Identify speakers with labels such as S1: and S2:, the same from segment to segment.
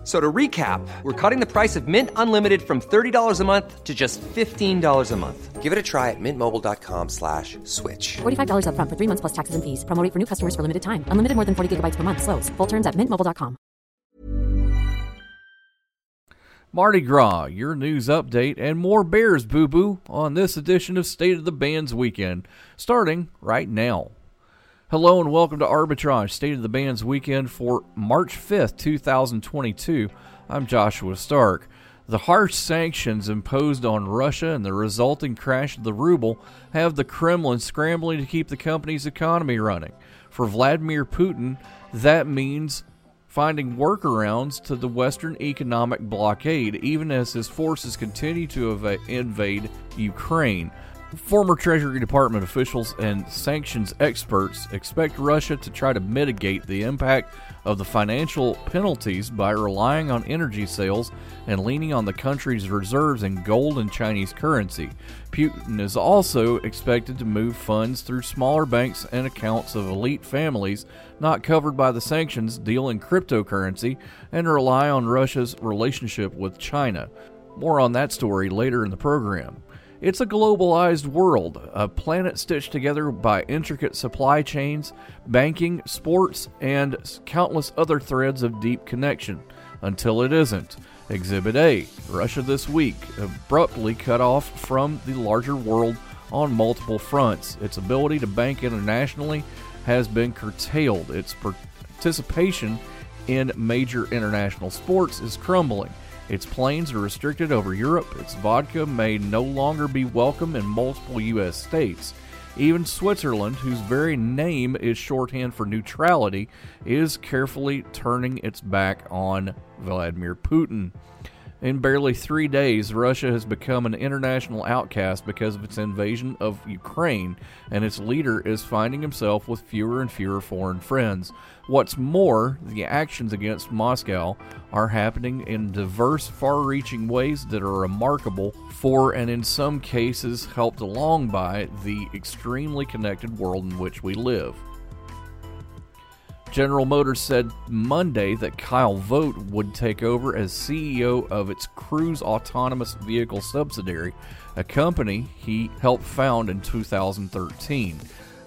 S1: F- So to recap, we're cutting the price of Mint Unlimited from $30 a month to just $15 a month. Give it a try at mintmobile.com slash switch.
S2: $45 upfront for three months plus taxes and fees. Promo for new customers for limited time. Unlimited more than 40 gigabytes per month. Slows. Full terms at mintmobile.com.
S3: Mardi Gras, your news update, and more Bears boo boo on this edition of State of the Bands Weekend, starting right now. Hello and welcome to Arbitrage, State of the Bands Weekend for March 5th, 2022. I'm Joshua Stark. The harsh sanctions imposed on Russia and the resulting crash of the ruble have the Kremlin scrambling to keep the country's economy running. For Vladimir Putin, that means finding workarounds to the Western economic blockade, even as his forces continue to invade Ukraine. Former Treasury Department officials and sanctions experts expect Russia to try to mitigate the impact of the financial penalties by relying on energy sales and leaning on the country's reserves in gold and Chinese currency. Putin is also expected to move funds through smaller banks and accounts of elite families not covered by the sanctions deal in cryptocurrency and rely on Russia's relationship with China. More on that story later in the program. It's a globalized world, a planet stitched together by intricate supply chains, banking, sports, and countless other threads of deep connection. Until it isn't. Exhibit A Russia this week, abruptly cut off from the larger world on multiple fronts. Its ability to bank internationally has been curtailed. Its participation in major international sports is crumbling. Its planes are restricted over Europe. Its vodka may no longer be welcome in multiple U.S. states. Even Switzerland, whose very name is shorthand for neutrality, is carefully turning its back on Vladimir Putin. In barely three days, Russia has become an international outcast because of its invasion of Ukraine, and its leader is finding himself with fewer and fewer foreign friends. What's more, the actions against Moscow are happening in diverse, far reaching ways that are remarkable for, and in some cases, helped along by, the extremely connected world in which we live. General Motors said Monday that Kyle Vogt would take over as CEO of its Cruise autonomous vehicle subsidiary, a company he helped found in 2013.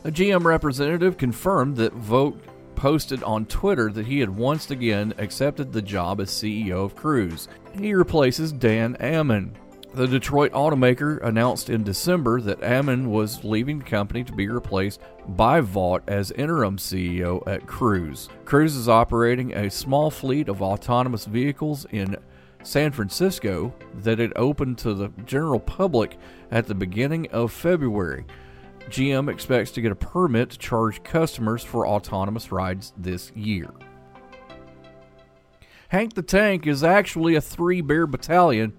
S3: A GM representative confirmed that Vogt posted on Twitter that he had once again accepted the job as CEO of Cruise. He replaces Dan Ammon. The Detroit automaker announced in December that Ammon was leaving the company to be replaced by Vogt as interim CEO at Cruise. Cruise is operating a small fleet of autonomous vehicles in San Francisco that it opened to the general public at the beginning of February. GM expects to get a permit to charge customers for autonomous rides this year. Hank the Tank is actually a three bear battalion.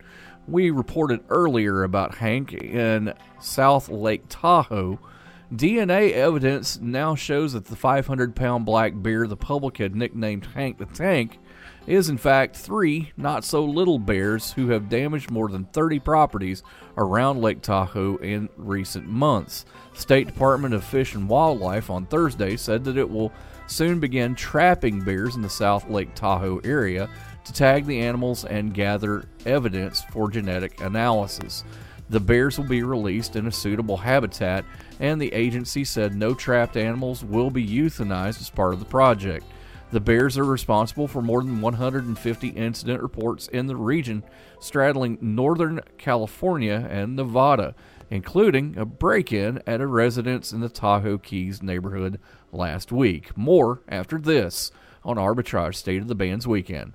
S3: We reported earlier about Hank in South Lake Tahoe. DNA evidence now shows that the 500 pound black bear the public had nicknamed Hank the Tank is in fact three not so little bears who have damaged more than 30 properties around Lake Tahoe in recent months. State Department of Fish and Wildlife on Thursday said that it will soon begin trapping bears in the South Lake Tahoe area to tag the animals and gather evidence for genetic analysis. The bears will be released in a suitable habitat, and the agency said no trapped animals will be euthanized as part of the project. The bears are responsible for more than 150 incident reports in the region, straddling Northern California and Nevada, including a break in at a residence in the Tahoe Keys neighborhood last week. More after this on Arbitrage State of the Bands Weekend.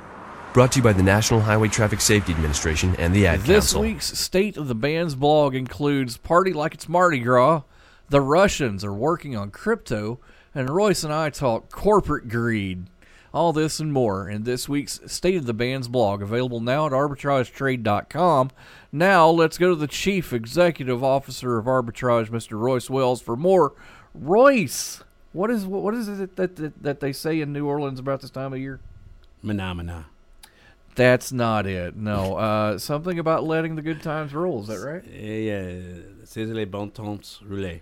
S4: Brought to you by the National Highway Traffic Safety Administration and the Ad
S3: This
S4: Council.
S3: week's State of the Band's blog includes Party Like It's Mardi Gras, The Russians Are Working on Crypto, and Royce and I talk corporate greed. All this and more in this week's State of the Band's blog, available now at arbitragetrade.com. Now, let's go to the Chief Executive Officer of Arbitrage, Mr. Royce Wells, for more. Royce, what is what is it that, that, that they say in New Orleans about this time of year?
S5: Phenomena.
S3: That's not it. No, uh, something about letting the good times roll. Is that right?
S5: Yeah, c'est les bon temps rouler.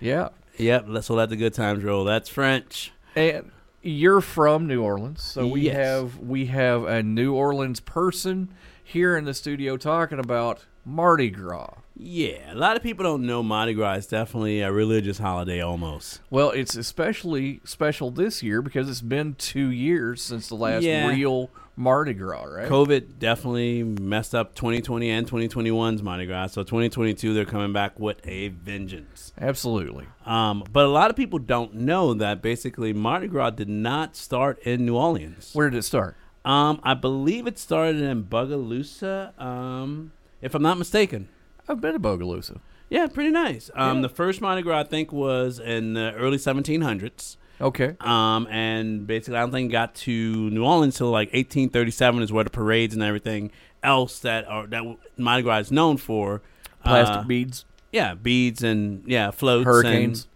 S3: Yeah.
S5: Yep, let's let the good times roll. That's French.
S3: And you're from New Orleans, so we
S5: Yes.
S3: have we have a New Orleans person here in the studio talking about Mardi Gras.
S5: Yeah, a lot of people don't know Mardi Gras is definitely a religious holiday almost.
S3: Well, it's especially special this year because it's been two years since the last
S5: Yeah.
S3: real Mardi Gras, right?
S5: COVID definitely messed up 2020 and 2021's Mardi Gras. So 2022, they're coming back with a vengeance.
S3: Absolutely.
S5: Um, but a lot of people don't know that basically Mardi Gras did not start in New Orleans.
S3: Where did it start?
S5: Um, I believe it started in Bogalusa, um, if I'm not mistaken.
S3: I've been to Bogalusa.
S5: Yeah, pretty nice. Um,
S3: Yeah.
S5: The first Mardi Gras, I think, was in the early 1700s.
S3: Okay.
S5: Um, and basically, I don't think it got to New Orleans until like 1837 is where the parades and everything else that are that Mardi Gras is known for.
S3: Plastic
S5: uh,
S3: beads,
S5: Yeah, beads and yeah, floats.
S3: hurricanes,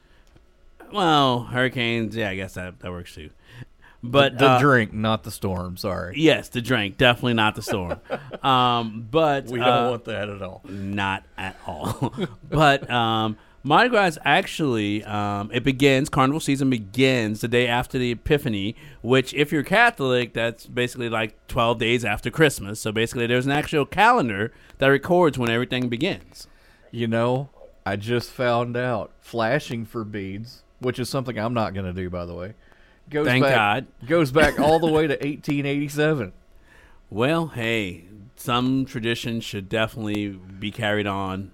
S5: And, well, hurricanes. Yeah, I guess that that works too. But
S3: the
S5: uh,
S3: drink, not the storm. Sorry.
S5: Yes, the drink, definitely not the storm. um, but
S3: We don't
S5: uh,
S3: want that at all.
S5: not at all. but um, Mardi Gras actually um, it begins. Carnival season begins the day after the Epiphany, which, if you're Catholic, that's basically like 12 days after Christmas. So basically, there's an actual calendar that records when everything begins.
S3: You know, I just found out flashing for beads, which is something I'm not going to do, by the way. Goes
S5: Thank
S3: back,
S5: God.
S3: Goes back all the way to 1887.
S5: Well, hey, some traditions should definitely be carried on.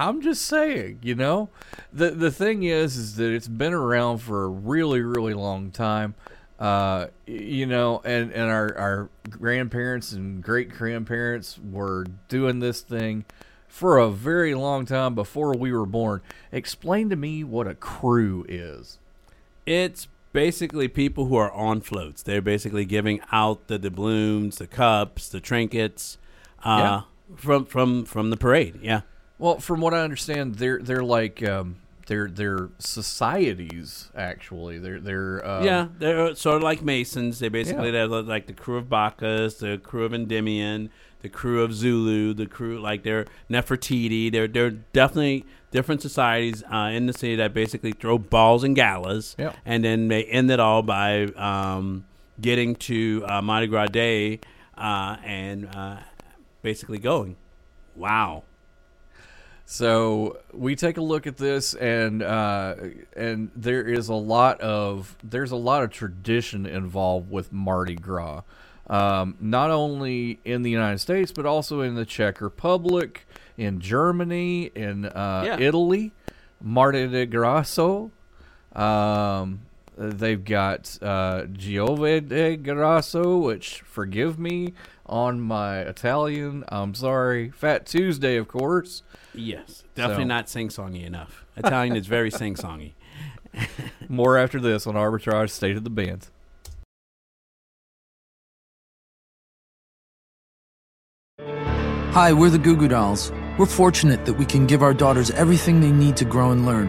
S3: I'm just saying, you know, the the thing is, is that it's been around for a really, really long time. Uh, you know, and and our our grandparents and great grandparents were doing this thing for a very long time before we were born. Explain to me what a crew is.
S5: It's basically people who are on floats. They're basically giving out the doubloons, the cups, the trinkets, uh, from from from the parade. Yeah,
S3: Well, from what I understand, they're they're like um, they're they're societies actually. They're they're uh,
S5: yeah. They're sort of like Masons. They basically
S3: Yeah.
S5: they're like the crew of Bacchus, the crew of Endymion, the crew of Zulu, the crew like they're Nefertiti. They're they're definitely different societies uh, in the city that basically throw balls and galas,
S3: Yeah.
S5: and then they end it all by um, getting to uh, Mardi Gras Day uh, and uh, basically going. Wow.
S3: So we take a look at this, and uh, and there is a lot of there's a lot of tradition involved with Mardi Gras, um, not only in the United States but also in the Czech Republic, in Germany, in uh,
S5: Yeah.
S3: Italy, Mardi de Grasso. Um, they've got uh, Giove de Grasso, which forgive me on my Italian. I'm sorry. Fat Tuesday, of course.
S5: Yes, definitely
S3: So-
S5: not sing-songy enough. Italian is very sing-songy.
S3: More after this on Arbitrage State of the Band.
S6: Hi, we're the Goo Goo Dolls. We're fortunate that we can give our daughters everything they need to grow and learn.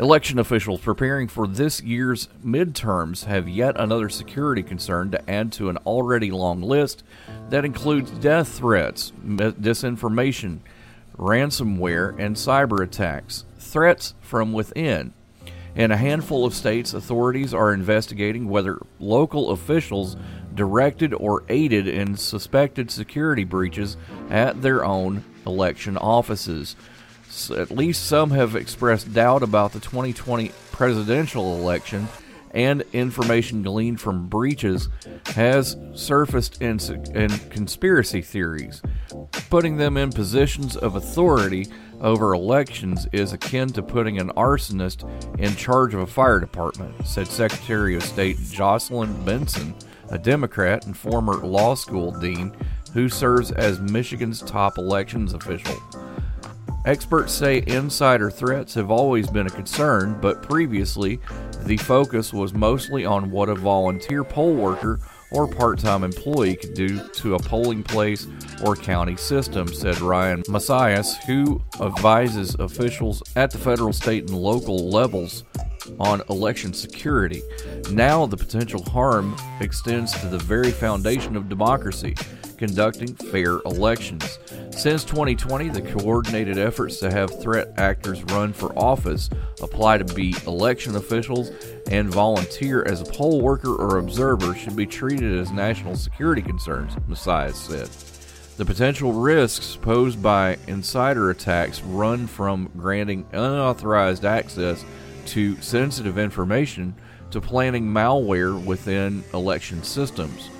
S3: Election officials preparing for this year's midterms have yet another security concern to add to an already long list that includes death threats, disinformation, ransomware, and cyber attacks. Threats from within. In a handful of states, authorities are investigating whether local officials directed or aided in suspected security breaches at their own election offices at least some have expressed doubt about the 2020 presidential election, and information gleaned from breaches has surfaced in, in conspiracy theories. Putting them in positions of authority over elections is akin to putting an arsonist in charge of a fire department, said Secretary of State Jocelyn Benson, a Democrat and former law school dean who serves as Michigan's top elections official. Experts say insider threats have always been a concern, but previously the focus was mostly on what a volunteer poll worker or part time employee could do to a polling place or county system, said Ryan Macias, who advises officials at the federal, state, and local levels on election security. Now the potential harm extends to the very foundation of democracy conducting fair elections. Since 2020, the coordinated efforts to have threat actors run for office apply to be election officials and volunteer as a poll worker or observer should be treated as national security concerns, Macias said. The potential risks posed by insider attacks run from granting unauthorized access to sensitive information to planting malware within election systems.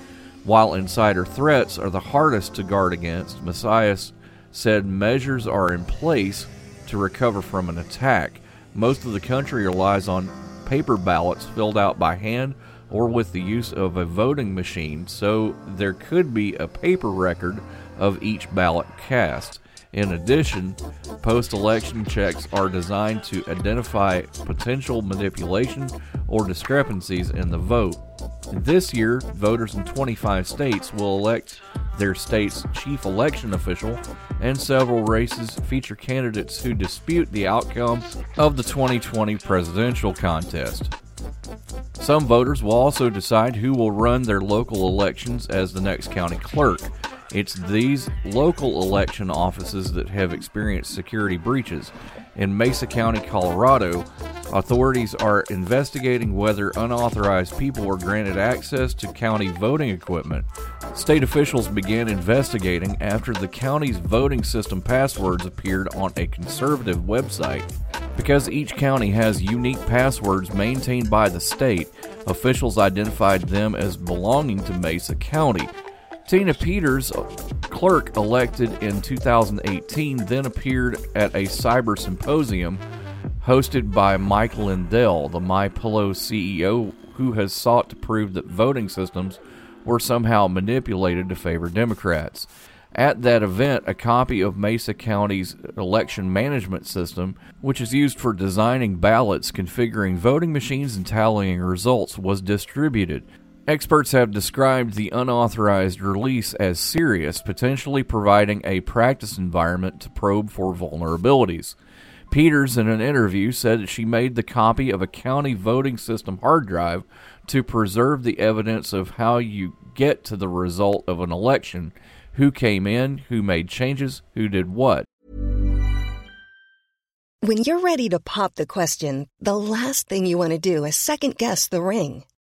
S3: While insider threats are the hardest to guard against, Macias said measures are in place to recover from an attack. Most of the country relies on paper ballots filled out by hand or with the use of a voting machine, so there could be a paper record of each ballot cast. In addition, post election checks are designed to identify potential manipulation or discrepancies in the vote. This year, voters in 25 states will elect their state's chief election official, and several races feature candidates who dispute the outcome of the 2020 presidential contest. Some voters will also decide who will run their local elections as the next county clerk. It's these local election offices that have experienced security breaches. In Mesa County, Colorado, authorities are investigating whether unauthorized people were granted access to county voting equipment. State officials began investigating after the county's voting system passwords appeared on a conservative website. Because each county has unique passwords maintained by the state, officials identified them as belonging to Mesa County. Tina Peters, uh, clerk elected in 2018, then appeared at a cyber symposium hosted by Mike Lindell, the MyPillow CEO, who has sought to prove that voting systems were somehow manipulated to favor Democrats. At that event, a copy of Mesa County's election management system, which is used for designing ballots, configuring voting machines, and tallying results, was distributed. Experts have described the unauthorized release as serious, potentially providing a practice environment to probe for vulnerabilities. Peters, in an interview, said that she made the copy of a county voting system hard drive to preserve the evidence of how you get to the result of an election who came in, who made changes, who did what.
S7: When you're ready to pop the question, the last thing you want to do is second guess the ring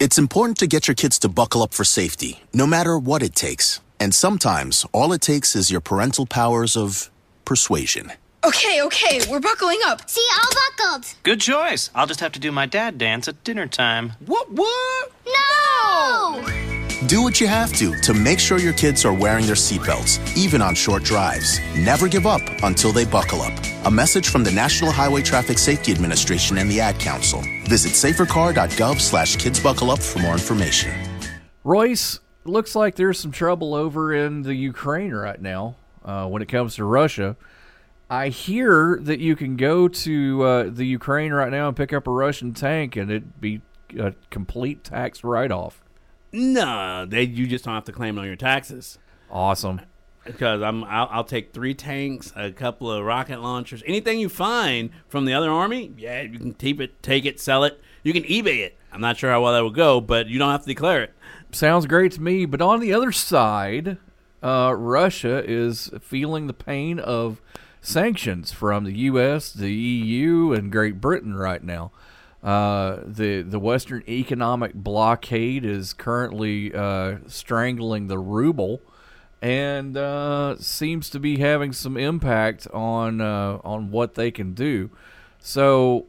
S8: It's important to get your kids to buckle up for safety, no matter what it takes. And sometimes all it takes is your parental powers of persuasion.
S9: Okay, okay, we're buckling up. See, all buckled.
S10: Good choice. I'll just have to do my dad dance at dinner time.
S8: What, what?
S9: No!
S8: Do what you have to to make sure your kids are wearing their seatbelts, even on short drives. Never give up until they buckle up. A message from the National Highway Traffic Safety Administration and the Ad Council. Visit safercar.gov slash kidsbuckleup for more information.
S3: Royce, looks like there's some trouble over in the Ukraine right now uh, when it comes to Russia. I hear that you can go to uh, the Ukraine right now and pick up a Russian tank and it'd be a complete tax write off.
S5: No, they you just don't have to claim it on your taxes.
S3: Awesome.
S5: Because I'm, I'll, I'll take three tanks, a couple of rocket launchers, anything you find from the other army. Yeah, you can keep it, take it, sell it. You can eBay it. I'm not sure how well that will go, but you don't have to declare it.
S3: Sounds great to me. But on the other side, uh, Russia is feeling the pain of sanctions from the U.S., the EU, and Great Britain right now. Uh, the the Western economic blockade is currently uh, strangling the ruble, and uh, seems to be having some impact on uh, on what they can do. So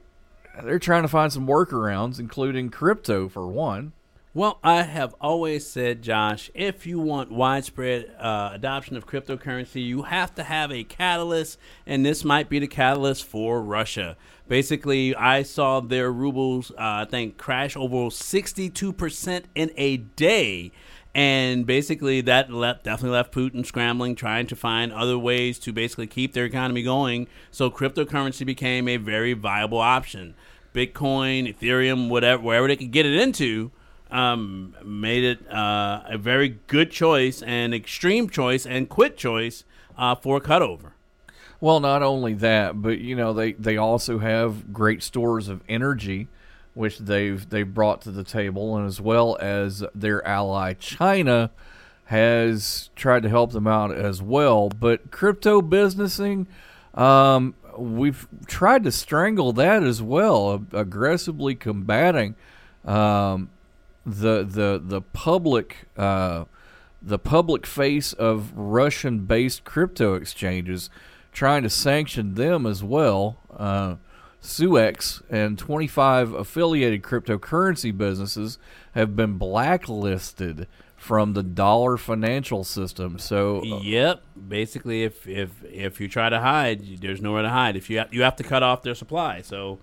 S3: they're trying to find some workarounds, including crypto for one.
S5: Well, I have always said, Josh, if you want widespread uh, adoption of cryptocurrency, you have to have a catalyst, and this might be the catalyst for Russia. Basically, I saw their rubles, uh, I think, crash over 62% in a day. And basically, that left, definitely left Putin scrambling, trying to find other ways to basically keep their economy going. So, cryptocurrency became a very viable option. Bitcoin, Ethereum, whatever, wherever they could get it into, um, made it uh, a very good choice and extreme choice and quit choice uh, for cutover.
S3: Well, not only that, but you know they, they also have great stores of energy, which they've they've brought to the table, and as well as their ally China has tried to help them out as well. But crypto businessing, um, we've tried to strangle that as well, aggressively combating um, the the the public uh, the public face of Russian-based crypto exchanges, trying to sanction them as well. Uh, Suex and 25 affiliated cryptocurrency businesses have been blacklisted from the dollar financial system. So, uh,
S5: yep, basically, if if if you try to hide, there's nowhere to hide. If you ha- you have to cut off their supply, so.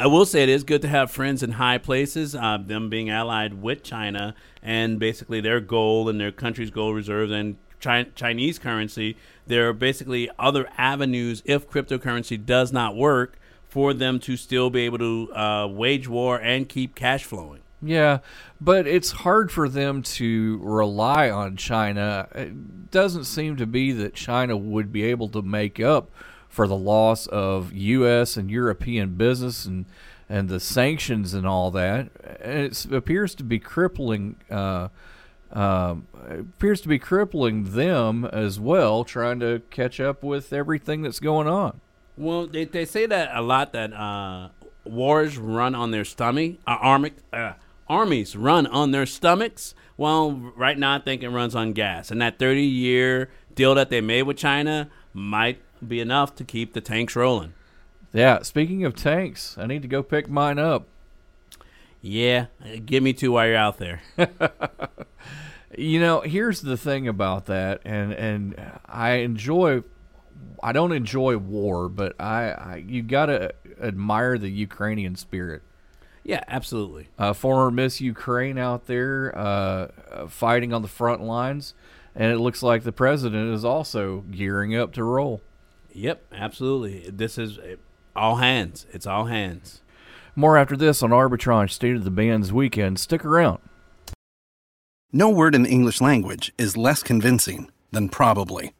S5: I will say it is good to have friends in high places, uh, them being allied with China, and basically their goal and their country's gold reserves and Chi- Chinese currency. There are basically other avenues if cryptocurrency does not work for them to still be able to uh, wage war and keep cash flowing.
S3: Yeah, but it's hard for them to rely on China. It doesn't seem to be that China would be able to make up for the loss of U.S. and European business and and the sanctions and all that. It appears to be crippling uh, um, appears to be crippling them as well, trying to catch up with everything that's going on.
S5: Well, they, they say that a lot that uh, wars run on their stomach, uh, army, uh, armies run on their stomachs. Well, right now I think it runs on gas, and that 30 year deal that they made with China might be enough to keep the tanks rolling.
S3: Yeah, speaking of tanks, I need to go pick mine up.
S5: Yeah, give me two while you're out there.
S3: you know, here's the thing about that, and and I enjoy. I don't enjoy war, but I, I you gotta admire the Ukrainian spirit.
S5: Yeah, absolutely.
S3: Uh, former Miss Ukraine out there uh, fighting on the front lines, and it looks like the president is also gearing up to roll.
S5: Yep, absolutely. This is all hands. It's all hands.
S3: More after this on Arbitrage State of the Bands weekend. Stick around.
S11: No word in the English language is less convincing than probably.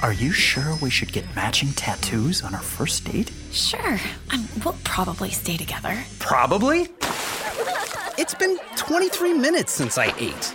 S12: Are you sure we should get matching tattoos on our first date?
S13: Sure. Um, we'll probably stay together.
S11: Probably? It's been 23 minutes since I ate.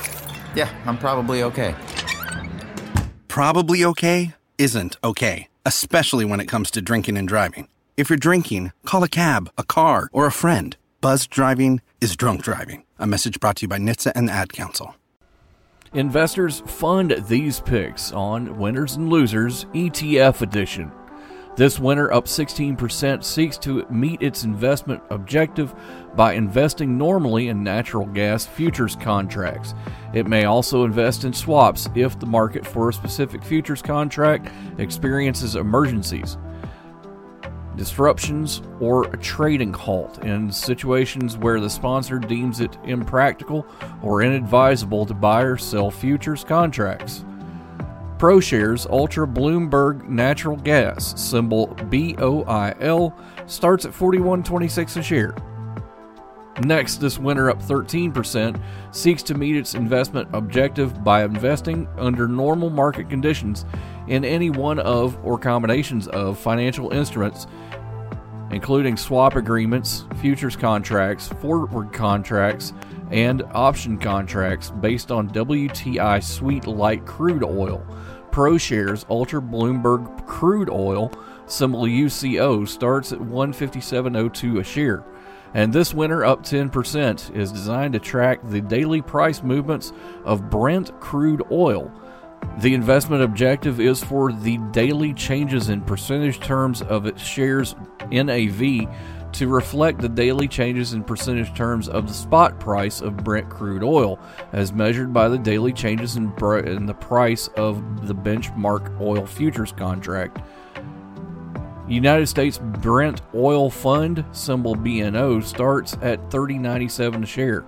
S14: Yeah, I'm probably okay.
S11: Probably okay isn't okay, especially when it comes to drinking and driving. If you're drinking, call a cab, a car, or a friend. Buzz driving is drunk driving. A message brought to you by NHTSA and the Ad Council.
S3: Investors fund these picks on Winners and Losers ETF edition. This winner, up 16%, seeks to meet its investment objective by investing normally in natural gas futures contracts. It may also invest in swaps if the market for a specific futures contract experiences emergencies, disruptions, or a trading halt in situations where the sponsor deems it impractical or inadvisable to buy or sell futures contracts. ProShares Ultra Bloomberg Natural Gas, symbol BOIL, starts at 41.26 a share. Next, this winner up 13% seeks to meet its investment objective by investing under normal market conditions in any one of or combinations of financial instruments including swap agreements, futures contracts, forward contracts, and option contracts based on WTI sweet light crude oil. ProShares Ultra Bloomberg crude oil, symbol UCO, starts at 157.02 a share. And this winter up 10% is designed to track the daily price movements of Brent crude oil. The investment objective is for the daily changes in percentage terms of its shares NAV to reflect the daily changes in percentage terms of the spot price of Brent crude oil, as measured by the daily changes in, in the price of the benchmark oil futures contract. United States Brent Oil Fund, symbol BNO, starts at 30.97 a share.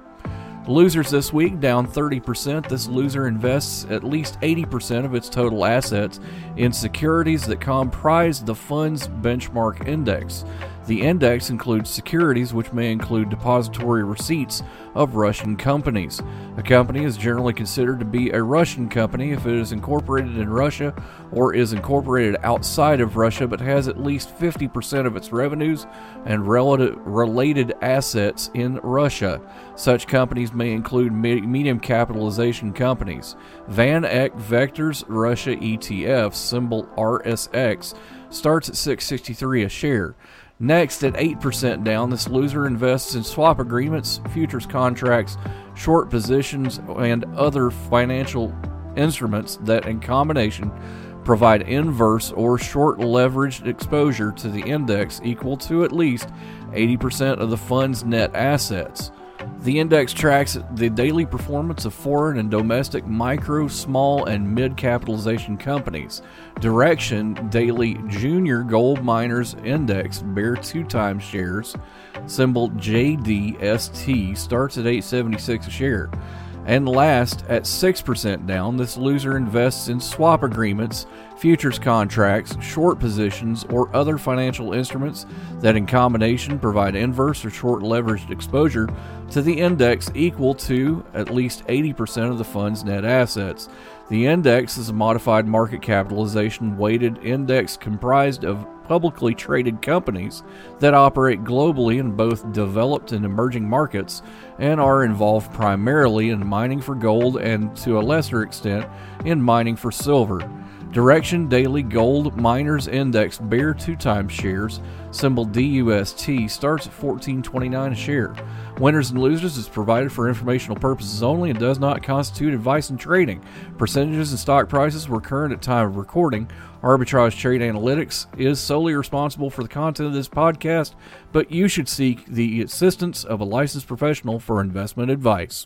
S3: Losers this week down 30%. This loser invests at least 80% of its total assets in securities that comprise the fund's benchmark index. The index includes securities which may include depository receipts of Russian companies. A company is generally considered to be a Russian company if it is incorporated in Russia or is incorporated outside of Russia but has at least 50% of its revenues and relative, related assets in Russia. Such companies may include medium capitalization companies. Van Eck Vectors Russia ETF, symbol RSX, starts at 663 a share. Next, at 8% down, this loser invests in swap agreements, futures contracts, short positions, and other financial instruments that, in combination, provide inverse or short leveraged exposure to the index equal to at least 80% of the fund's net assets. The index tracks the daily performance of foreign and domestic micro, small, and mid capitalization companies. Direxion Daily Junior Gold Miners Index Bear 2 times shares, symbol JDST, starts at 876 a share. And last, at 6% down, this loser invests in swap agreements, futures contracts, short positions, or other financial instruments that in combination provide inverse or short leveraged exposure to the index equal to at least 80% of the fund's net assets. The index is a modified market capitalization weighted index comprised of publicly traded companies that operate globally in both developed and emerging markets and are involved primarily in mining for gold and to a lesser extent in mining for silver. Direxion Daily Gold Miners Index Bear 2 times shares, symbol DUST, starts at 14.29 a share. Winners and losers is provided for informational purposes only and does not constitute advice in trading. Percentages and stock prices were current at time of recording. Arbitrage Trade Analytics is solely responsible for the content of this podcast, but you should seek the assistance of a licensed professional for investment advice.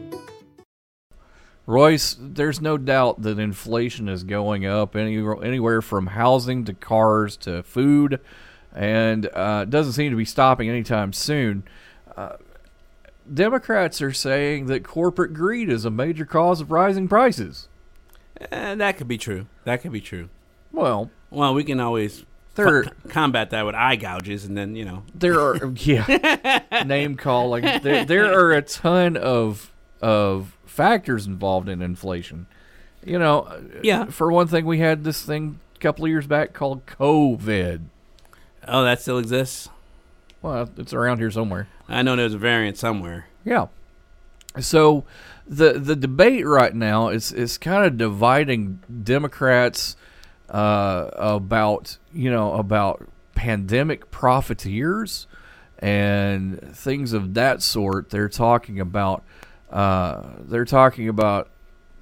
S3: Royce, there's no doubt that inflation is going up any, anywhere from housing to cars to food, and uh, doesn't seem to be stopping anytime soon. Uh, Democrats are saying that corporate greed is a major cause of rising prices.
S5: And that could be true. That could be true.
S3: Well,
S5: well, we can always
S3: there,
S5: combat that with eye gouges, and then you know
S3: there are yeah name calling. There, there are a ton of of factors involved in inflation. You know,
S5: yeah.
S3: For one thing, we had this thing a couple of years back called COVID.
S5: Oh, that still exists.
S3: Well, it's around here somewhere.
S5: I know there's a variant somewhere.
S3: Yeah. So the the debate right now is is kind of dividing Democrats uh, about you know about pandemic profiteers and things of that sort. They're talking about uh, they're talking about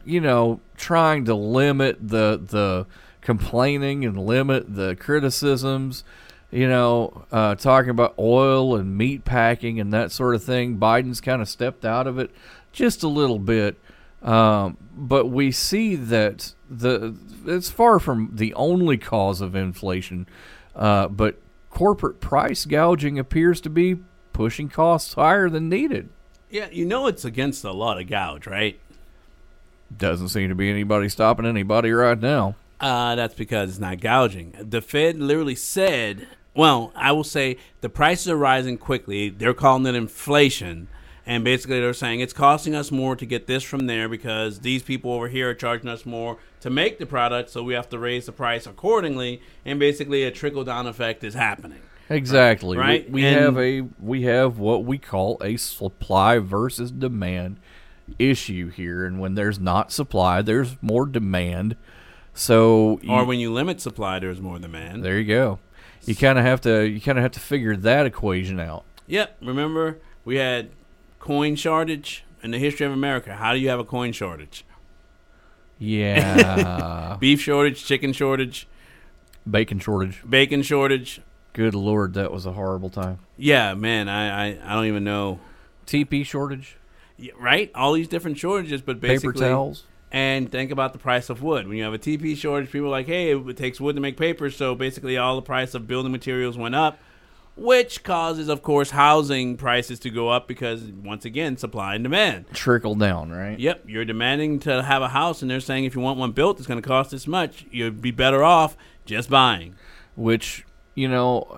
S3: you know trying to limit the the complaining and limit the criticisms you know, uh, talking about oil and meat packing and that sort of thing. Biden's kind of stepped out of it just a little bit, um, but we see that the it's far from the only cause of inflation. Uh, but corporate price gouging appears to be pushing costs higher than needed.
S5: Yeah, you know it's against the law to gouge, right?
S3: Doesn't seem to be anybody stopping anybody right now.
S5: Uh, that's because it's not gouging. The Fed literally said well, I will say the prices are rising quickly. They're calling it inflation. And basically, they're saying it's costing us more to get this from there because these people over here are charging us more to make the product, so we have to raise the price accordingly. And basically, a trickle down effect is happening.
S3: Exactly.
S5: Right.
S3: We, we have a we have what we call a supply versus demand issue here, and when there's not supply, there's more demand. So,
S5: or when you limit supply, there's more demand.
S3: There you go you kind of have to you kind of have to figure that equation out.
S5: Yep. Remember, we had coin shortage in the history of America. How do you have a coin shortage?
S3: Yeah.
S5: Beef shortage, chicken shortage,
S3: bacon shortage,
S5: bacon shortage.
S3: Good lord, that was a horrible time.
S5: Yeah, man, I I, I don't even know.
S3: TP shortage.
S5: Yeah, right? All these different shortages, but basically
S3: paper towels.
S5: And think about the price of wood. When you have a TP shortage, people are like, hey, it takes wood to make paper. So basically, all the price of building materials went up, which causes, of course, housing prices to go up because, once again, supply and demand.
S3: Trickle down, right?
S5: Yep. You're demanding to have a house, and they're saying if you want one built, it's going to cost this much. You'd be better off just buying.
S3: Which, you know,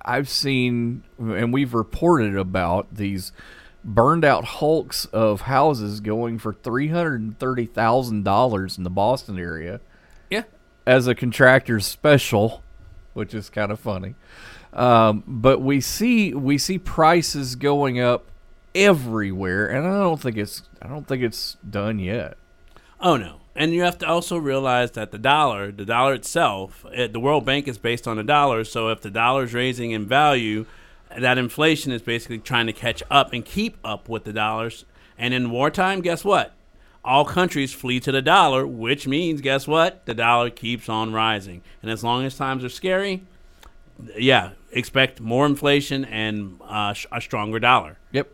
S3: I've seen, and we've reported about these burned out hulks of houses going for three hundred and thirty thousand dollars in the Boston area.
S5: Yeah.
S3: As a contractor's special, which is kind of funny. Um, but we see we see prices going up everywhere, and I don't think it's I don't think it's done yet.
S5: Oh no. And you have to also realize that the dollar, the dollar itself, it, the World Bank is based on the dollar. So if the dollar is raising in value, that inflation is basically trying to catch up and keep up with the dollars. And in wartime, guess what? All countries flee to the dollar, which means, guess what? The dollar keeps on rising. And as long as times are scary, yeah, expect more inflation and uh, a stronger dollar.
S3: Yep.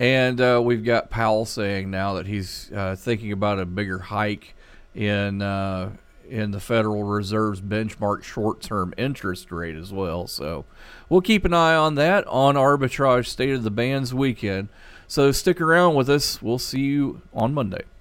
S3: And uh, we've got Powell saying now that he's uh, thinking about a bigger hike in uh, in the Federal Reserve's benchmark short-term interest rate as well. So we'll keep an eye on that on Arbitrage State of the Bands weekend. So stick around with us. We'll see you on Monday.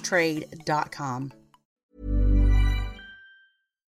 S15: trade.com.